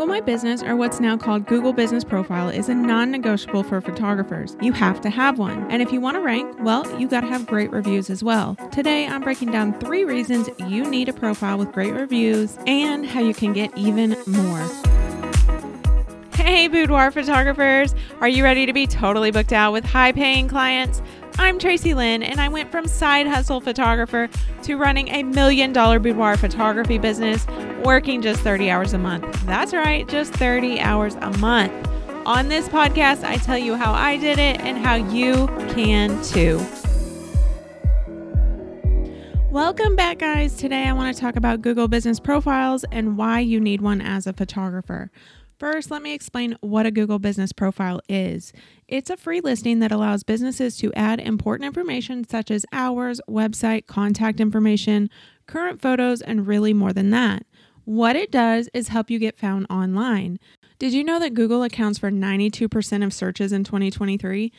Google My Business, or what's now called Google Business Profile, is a non negotiable for photographers. You have to have one. And if you want to rank, well, you got to have great reviews as well. Today, I'm breaking down three reasons you need a profile with great reviews and how you can get even more. Hey, boudoir photographers! Are you ready to be totally booked out with high paying clients? I'm Tracy Lynn, and I went from side hustle photographer to running a million dollar boudoir photography business, working just 30 hours a month. That's right, just 30 hours a month. On this podcast, I tell you how I did it and how you can too. Welcome back, guys. Today I want to talk about Google Business Profiles and why you need one as a photographer. First, let me explain what a Google Business Profile is. It's a free listing that allows businesses to add important information such as hours, website, contact information, current photos, and really more than that. What it does is help you get found online. Did you know that Google accounts for 92% of searches in 2023?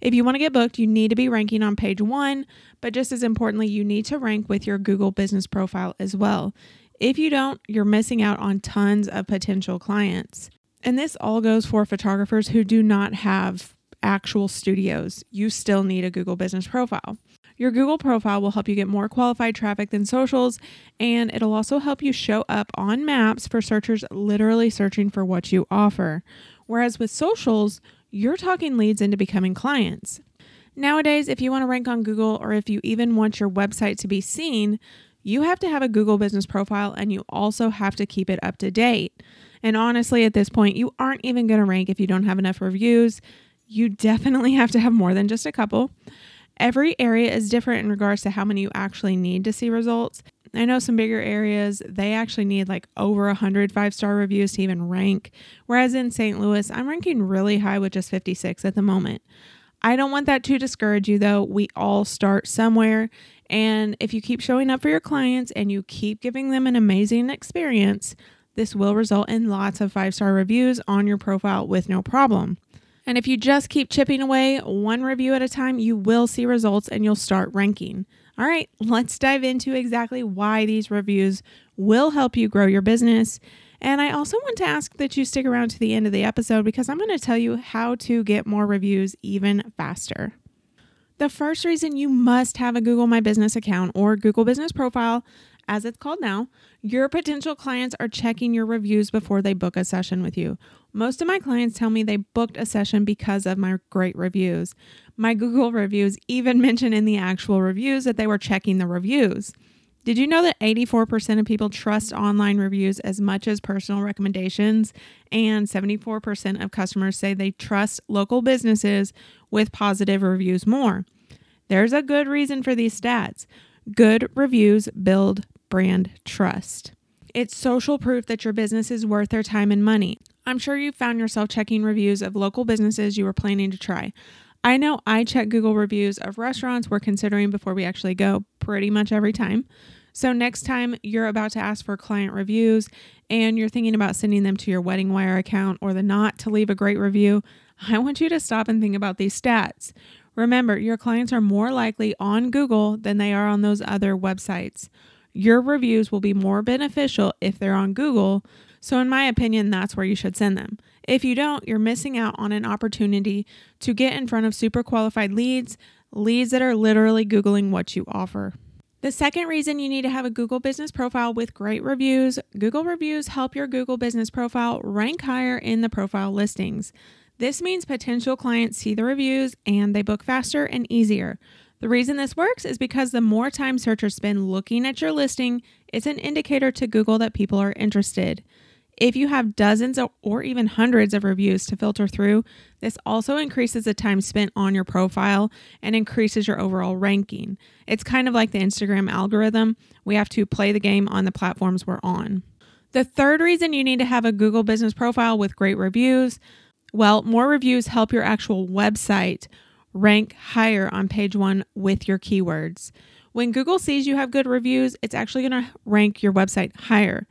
If you want to get booked, you need to be ranking on page one, but just as importantly, you need to rank with your Google business profile as well. If you don't, you're missing out on tons of potential clients. And this all goes for photographers who do not have actual studios. You still need a Google business profile. Your Google profile will help you get more qualified traffic than socials, and it'll also help you show up on maps for searchers literally searching for what you offer. Whereas with socials, you're talking leads into becoming clients. Nowadays, if you want to rank on Google or if you even want your website to be seen, you have to have a Google business profile and you also have to keep it up to date. And honestly, at this point, you aren't even going to rank if you don't have enough reviews. You definitely have to have more than just a couple. Every area is different in regards to how many you actually need to see results. I know some bigger areas, they actually need like over 100 five star reviews to even rank. Whereas in St. Louis, I'm ranking really high with just 56 at the moment. I don't want that to discourage you though. We all start somewhere. And if you keep showing up for your clients and you keep giving them an amazing experience, this will result in lots of five star reviews on your profile with no problem. And if you just keep chipping away one review at a time, you will see results and you'll start ranking. All right, let's dive into exactly why these reviews will help you grow your business. And I also want to ask that you stick around to the end of the episode because I'm going to tell you how to get more reviews even faster. The first reason you must have a Google My Business account or Google Business Profile, as it's called now, your potential clients are checking your reviews before they book a session with you. Most of my clients tell me they booked a session because of my great reviews. My Google reviews even mention in the actual reviews that they were checking the reviews. Did you know that 84% of people trust online reviews as much as personal recommendations? And 74% of customers say they trust local businesses with positive reviews more. There's a good reason for these stats. Good reviews build brand trust. It's social proof that your business is worth their time and money. I'm sure you've found yourself checking reviews of local businesses you were planning to try. I know I check Google reviews of restaurants we're considering before we actually go pretty much every time. So, next time you're about to ask for client reviews and you're thinking about sending them to your Wedding Wire account or the Knot to leave a great review, I want you to stop and think about these stats. Remember, your clients are more likely on Google than they are on those other websites. Your reviews will be more beneficial if they're on Google. So, in my opinion, that's where you should send them. If you don't, you're missing out on an opportunity to get in front of super qualified leads, leads that are literally Googling what you offer. The second reason you need to have a Google business profile with great reviews Google reviews help your Google business profile rank higher in the profile listings. This means potential clients see the reviews and they book faster and easier. The reason this works is because the more time searchers spend looking at your listing, it's an indicator to Google that people are interested. If you have dozens or even hundreds of reviews to filter through, this also increases the time spent on your profile and increases your overall ranking. It's kind of like the Instagram algorithm. We have to play the game on the platforms we're on. The third reason you need to have a Google business profile with great reviews well, more reviews help your actual website rank higher on page one with your keywords. When Google sees you have good reviews, it's actually going to rank your website higher.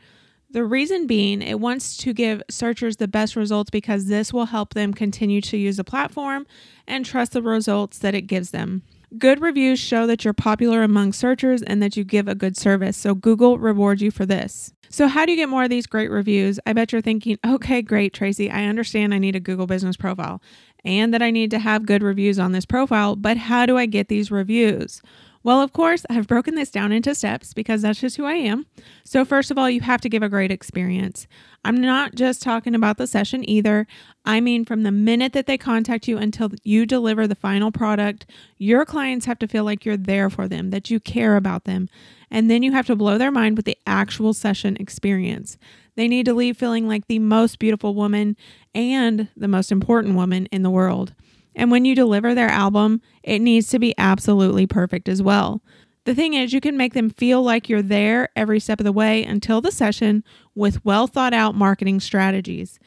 The reason being, it wants to give searchers the best results because this will help them continue to use the platform and trust the results that it gives them. Good reviews show that you're popular among searchers and that you give a good service, so Google rewards you for this. So, how do you get more of these great reviews? I bet you're thinking, okay, great, Tracy. I understand I need a Google business profile and that I need to have good reviews on this profile, but how do I get these reviews? Well, of course, I've broken this down into steps because that's just who I am. So, first of all, you have to give a great experience. I'm not just talking about the session either. I mean, from the minute that they contact you until you deliver the final product, your clients have to feel like you're there for them, that you care about them. And then you have to blow their mind with the actual session experience. They need to leave feeling like the most beautiful woman and the most important woman in the world. And when you deliver their album, it needs to be absolutely perfect as well. The thing is, you can make them feel like you're there every step of the way until the session with well thought out marketing strategies.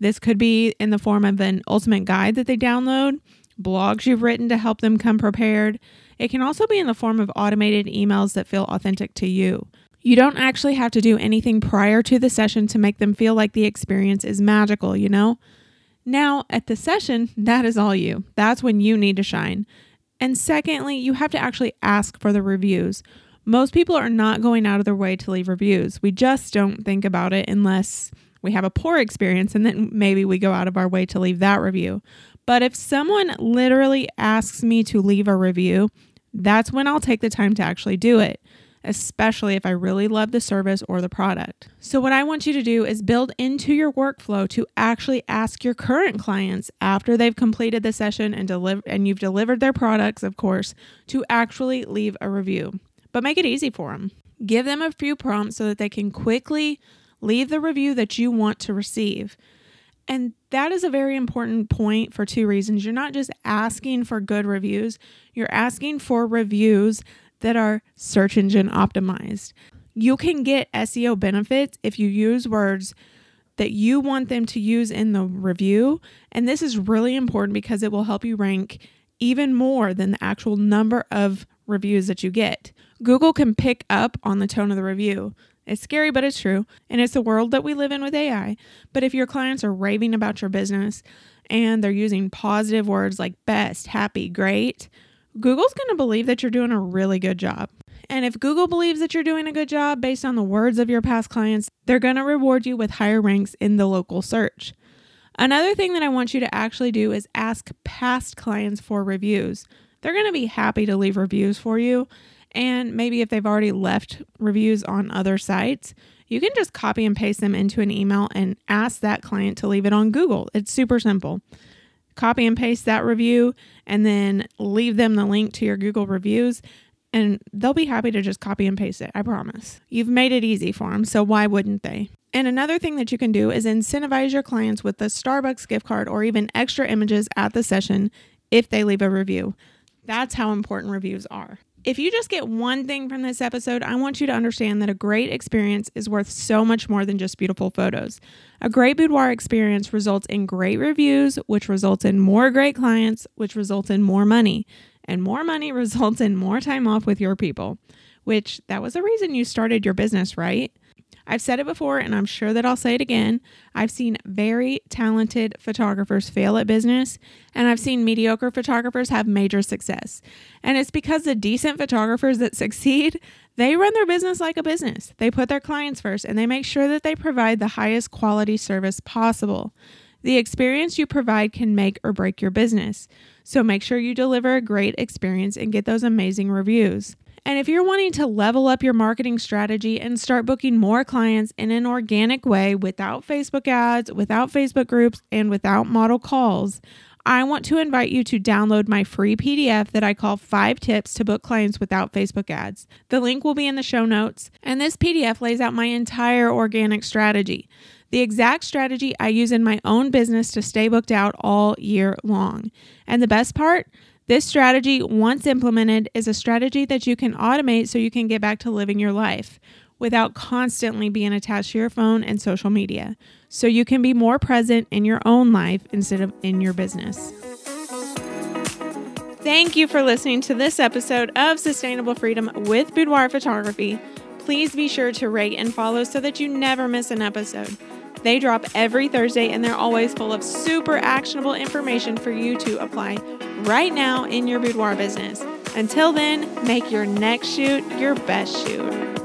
This could be in the form of an ultimate guide that they download, blogs you've written to help them come prepared. It can also be in the form of automated emails that feel authentic to you. You don't actually have to do anything prior to the session to make them feel like the experience is magical, you know? Now, at the session, that is all you. That's when you need to shine. And secondly, you have to actually ask for the reviews. Most people are not going out of their way to leave reviews. We just don't think about it unless we have a poor experience and then maybe we go out of our way to leave that review. But if someone literally asks me to leave a review, that's when I'll take the time to actually do it especially if I really love the service or the product. So, what I want you to do is build into your workflow to actually ask your current clients after they've completed the session and deliver and you've delivered their products, of course, to actually leave a review. But make it easy for them. Give them a few prompts so that they can quickly leave the review that you want to receive. And that is a very important point for two reasons. You're not just asking for good reviews, you're asking for reviews that are search engine optimized. You can get SEO benefits if you use words that you want them to use in the review. And this is really important because it will help you rank even more than the actual number of reviews that you get. Google can pick up on the tone of the review. It's scary, but it's true. And it's the world that we live in with AI. But if your clients are raving about your business and they're using positive words like best, happy, great, Google's going to believe that you're doing a really good job. And if Google believes that you're doing a good job based on the words of your past clients, they're going to reward you with higher ranks in the local search. Another thing that I want you to actually do is ask past clients for reviews. They're going to be happy to leave reviews for you. And maybe if they've already left reviews on other sites, you can just copy and paste them into an email and ask that client to leave it on Google. It's super simple copy and paste that review and then leave them the link to your Google reviews and they'll be happy to just copy and paste it. I promise. You've made it easy for them, so why wouldn't they? And another thing that you can do is incentivize your clients with a Starbucks gift card or even extra images at the session if they leave a review. That's how important reviews are. If you just get one thing from this episode, I want you to understand that a great experience is worth so much more than just beautiful photos. A great boudoir experience results in great reviews, which results in more great clients, which results in more money. And more money results in more time off with your people, which that was the reason you started your business, right? I've said it before and I'm sure that I'll say it again. I've seen very talented photographers fail at business, and I've seen mediocre photographers have major success. And it's because the decent photographers that succeed, they run their business like a business. They put their clients first and they make sure that they provide the highest quality service possible. The experience you provide can make or break your business. So make sure you deliver a great experience and get those amazing reviews. And if you're wanting to level up your marketing strategy and start booking more clients in an organic way without Facebook ads, without Facebook groups, and without model calls, I want to invite you to download my free PDF that I call Five Tips to Book Clients Without Facebook Ads. The link will be in the show notes, and this PDF lays out my entire organic strategy. The exact strategy I use in my own business to stay booked out all year long. And the best part, this strategy, once implemented, is a strategy that you can automate so you can get back to living your life without constantly being attached to your phone and social media. So you can be more present in your own life instead of in your business. Thank you for listening to this episode of Sustainable Freedom with Boudoir Photography. Please be sure to rate and follow so that you never miss an episode. They drop every Thursday and they're always full of super actionable information for you to apply right now in your boudoir business. Until then, make your next shoot your best shoot.